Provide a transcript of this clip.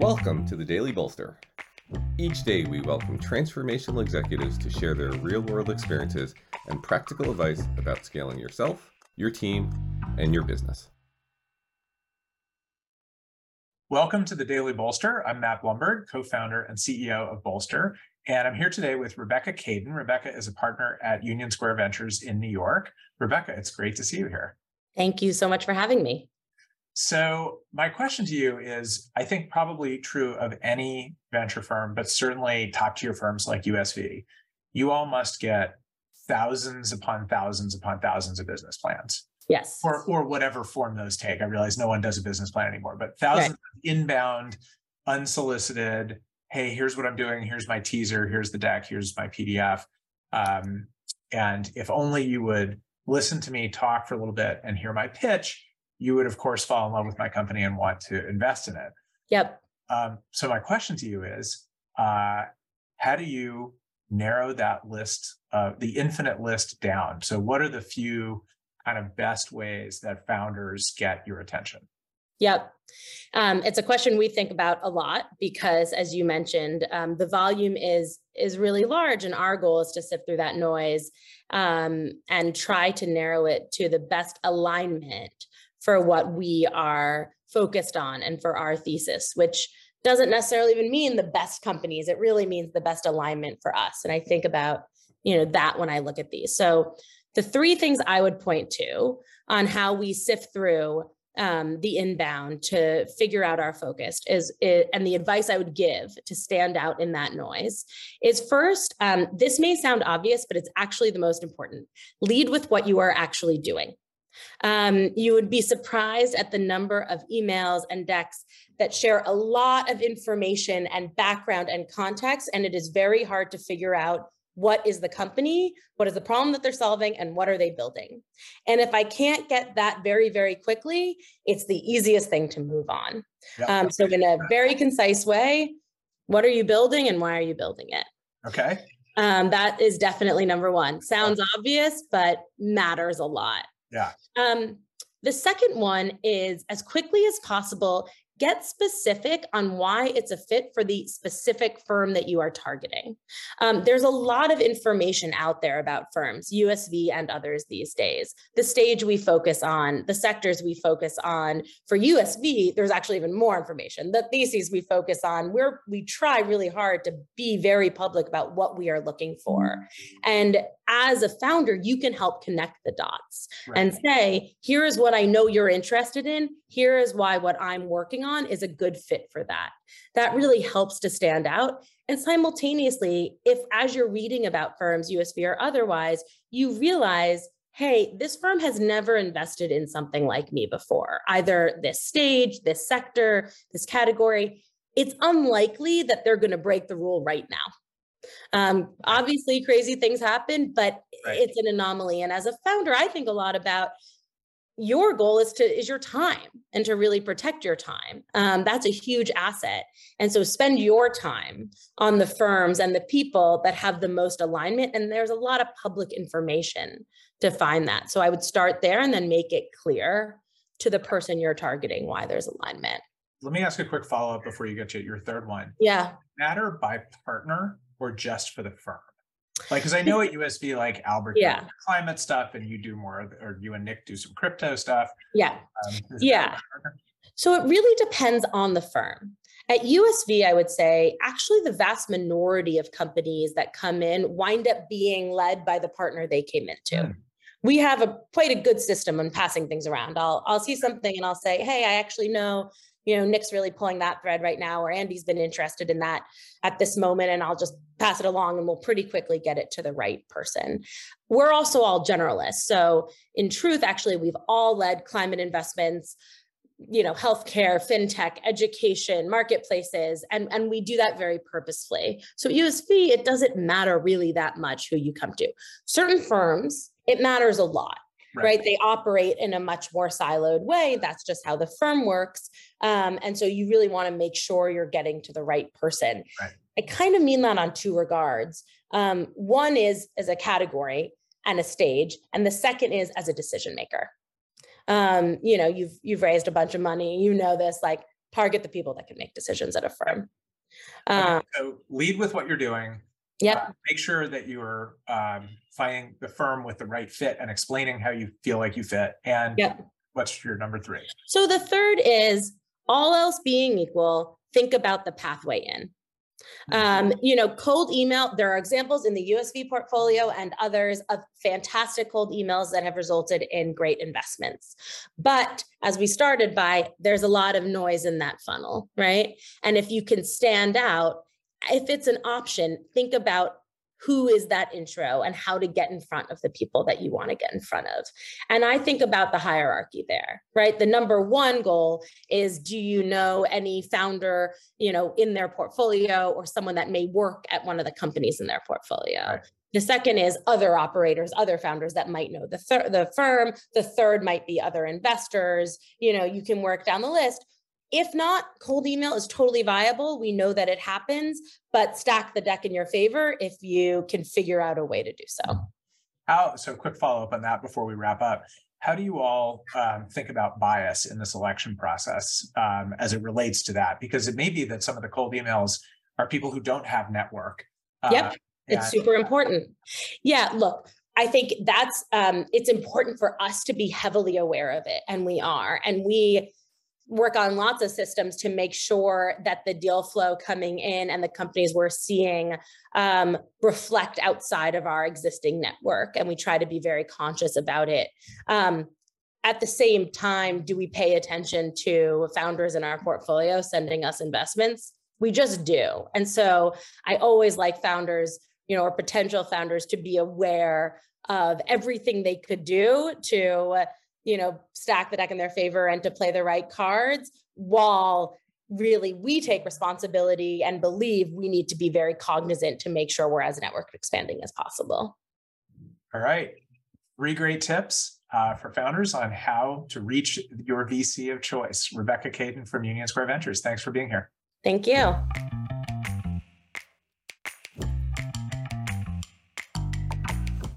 Welcome to the Daily Bolster. Each day, we welcome transformational executives to share their real world experiences and practical advice about scaling yourself, your team, and your business. Welcome to the Daily Bolster. I'm Matt Blumberg, co founder and CEO of Bolster. And I'm here today with Rebecca Kaden. Rebecca is a partner at Union Square Ventures in New York. Rebecca, it's great to see you here. Thank you so much for having me. So, my question to you is I think probably true of any venture firm, but certainly top tier firms like USV. You all must get thousands upon thousands upon thousands of business plans. Yes. Or, or whatever form those take. I realize no one does a business plan anymore, but thousands right. of inbound, unsolicited, hey, here's what I'm doing. Here's my teaser. Here's the deck. Here's my PDF. Um, and if only you would listen to me talk for a little bit and hear my pitch, you would of course fall in love with my company and want to invest in it. Yep. Um, so my question to you is, uh, how do you narrow that list, uh, the infinite list down? So what are the few kind of best ways that founders get your attention? Yep. Um, it's a question we think about a lot because, as you mentioned, um, the volume is is really large, and our goal is to sift through that noise um, and try to narrow it to the best alignment for what we are focused on and for our thesis, which doesn't necessarily even mean the best companies. It really means the best alignment for us. And I think about, you know, that when I look at these. So the three things I would point to on how we sift through um, the inbound to figure out our focus is, is, and the advice I would give to stand out in that noise is first, um, this may sound obvious, but it's actually the most important. Lead with what you are actually doing. Um, you would be surprised at the number of emails and decks that share a lot of information and background and context, and it is very hard to figure out what is the company, what is the problem that they're solving, and what are they building. And if I can't get that very, very quickly, it's the easiest thing to move on. Yep. Um, so, in a very concise way, what are you building and why are you building it? Okay. Um, that is definitely number one. Sounds obvious, but matters a lot. Yeah. Um, the second one is as quickly as possible, get specific on why it's a fit for the specific firm that you are targeting. Um, there's a lot of information out there about firms, USV and others these days. The stage we focus on, the sectors we focus on. For USV, there's actually even more information. The theses we focus on, where we try really hard to be very public about what we are looking for. Mm-hmm. And as a founder, you can help connect the dots right. and say, here is what I know you're interested in. Here is why what I'm working on is a good fit for that. That really helps to stand out. And simultaneously, if as you're reading about firms, USV or otherwise, you realize, hey, this firm has never invested in something like me before, either this stage, this sector, this category. It's unlikely that they're going to break the rule right now um, obviously, crazy things happen, but right. it's an anomaly. And as a founder, I think a lot about your goal is to is your time and to really protect your time. Um, that's a huge asset. And so spend your time on the firms and the people that have the most alignment and there's a lot of public information to find that. So i would start there and then make it clear to the person you're targeting why there's alignment. Let me ask a quick follow-up before you get to your third one. Yeah. Matter by partner or just for the firm? Like, because I know at USV, like Albert, yeah, climate stuff, and you do more, or you and Nick do some crypto stuff. Yeah, um, yeah. So it really depends on the firm. At USV, I would say actually the vast minority of companies that come in wind up being led by the partner they came into. Mm. We have a quite a good system on passing things around. I'll I'll see something and I'll say, hey, I actually know you know, Nick's really pulling that thread right now, or Andy's been interested in that at this moment, and I'll just pass it along and we'll pretty quickly get it to the right person. We're also all generalists. So, in truth, actually, we've all led climate investments you know healthcare fintech education marketplaces and and we do that very purposefully so usv it doesn't matter really that much who you come to certain firms it matters a lot right. right. They operate in a much more siloed way. That's just how the firm works. Um, and so you really want to make sure you're getting to the right person. Right. I kind of mean that on two regards. Um, one is as a category and a stage, and the second is as a decision maker. Um, you know, you've you've raised a bunch of money. You know this. Like target the people that can make decisions at a firm. Um, so lead with what you're doing. Yep. Uh, make sure that you are um, finding the firm with the right fit and explaining how you feel like you fit. And yep. what's your number three? So the third is all else being equal, think about the pathway in. Um, you know, cold email, there are examples in the USV portfolio and others of fantastic cold emails that have resulted in great investments. But as we started by, there's a lot of noise in that funnel, right? And if you can stand out, if it's an option, think about who is that intro and how to get in front of the people that you want to get in front of. And I think about the hierarchy there, right? The number one goal is do you know any founder, you know, in their portfolio or someone that may work at one of the companies in their portfolio? Right. The second is other operators, other founders that might know the, thir- the firm. The third might be other investors. You know, you can work down the list. If not, cold email is totally viable. We know that it happens, but stack the deck in your favor if you can figure out a way to do so. How, so quick follow up on that before we wrap up. How do you all um, think about bias in the selection process um, as it relates to that? Because it may be that some of the cold emails are people who don't have network. Uh, yep, it's super important. Yeah, look, I think that's um, it's important for us to be heavily aware of it, and we are, and we work on lots of systems to make sure that the deal flow coming in and the companies we're seeing um, reflect outside of our existing network. And we try to be very conscious about it. Um, at the same time, do we pay attention to founders in our portfolio sending us investments? We just do. And so I always like founders, you know, or potential founders to be aware of everything they could do to you know, stack the deck in their favor and to play the right cards while really we take responsibility and believe we need to be very cognizant to make sure we're as network expanding as possible. All right. Three great tips uh, for founders on how to reach your VC of choice. Rebecca Kaden from Union Square Ventures. Thanks for being here. Thank you.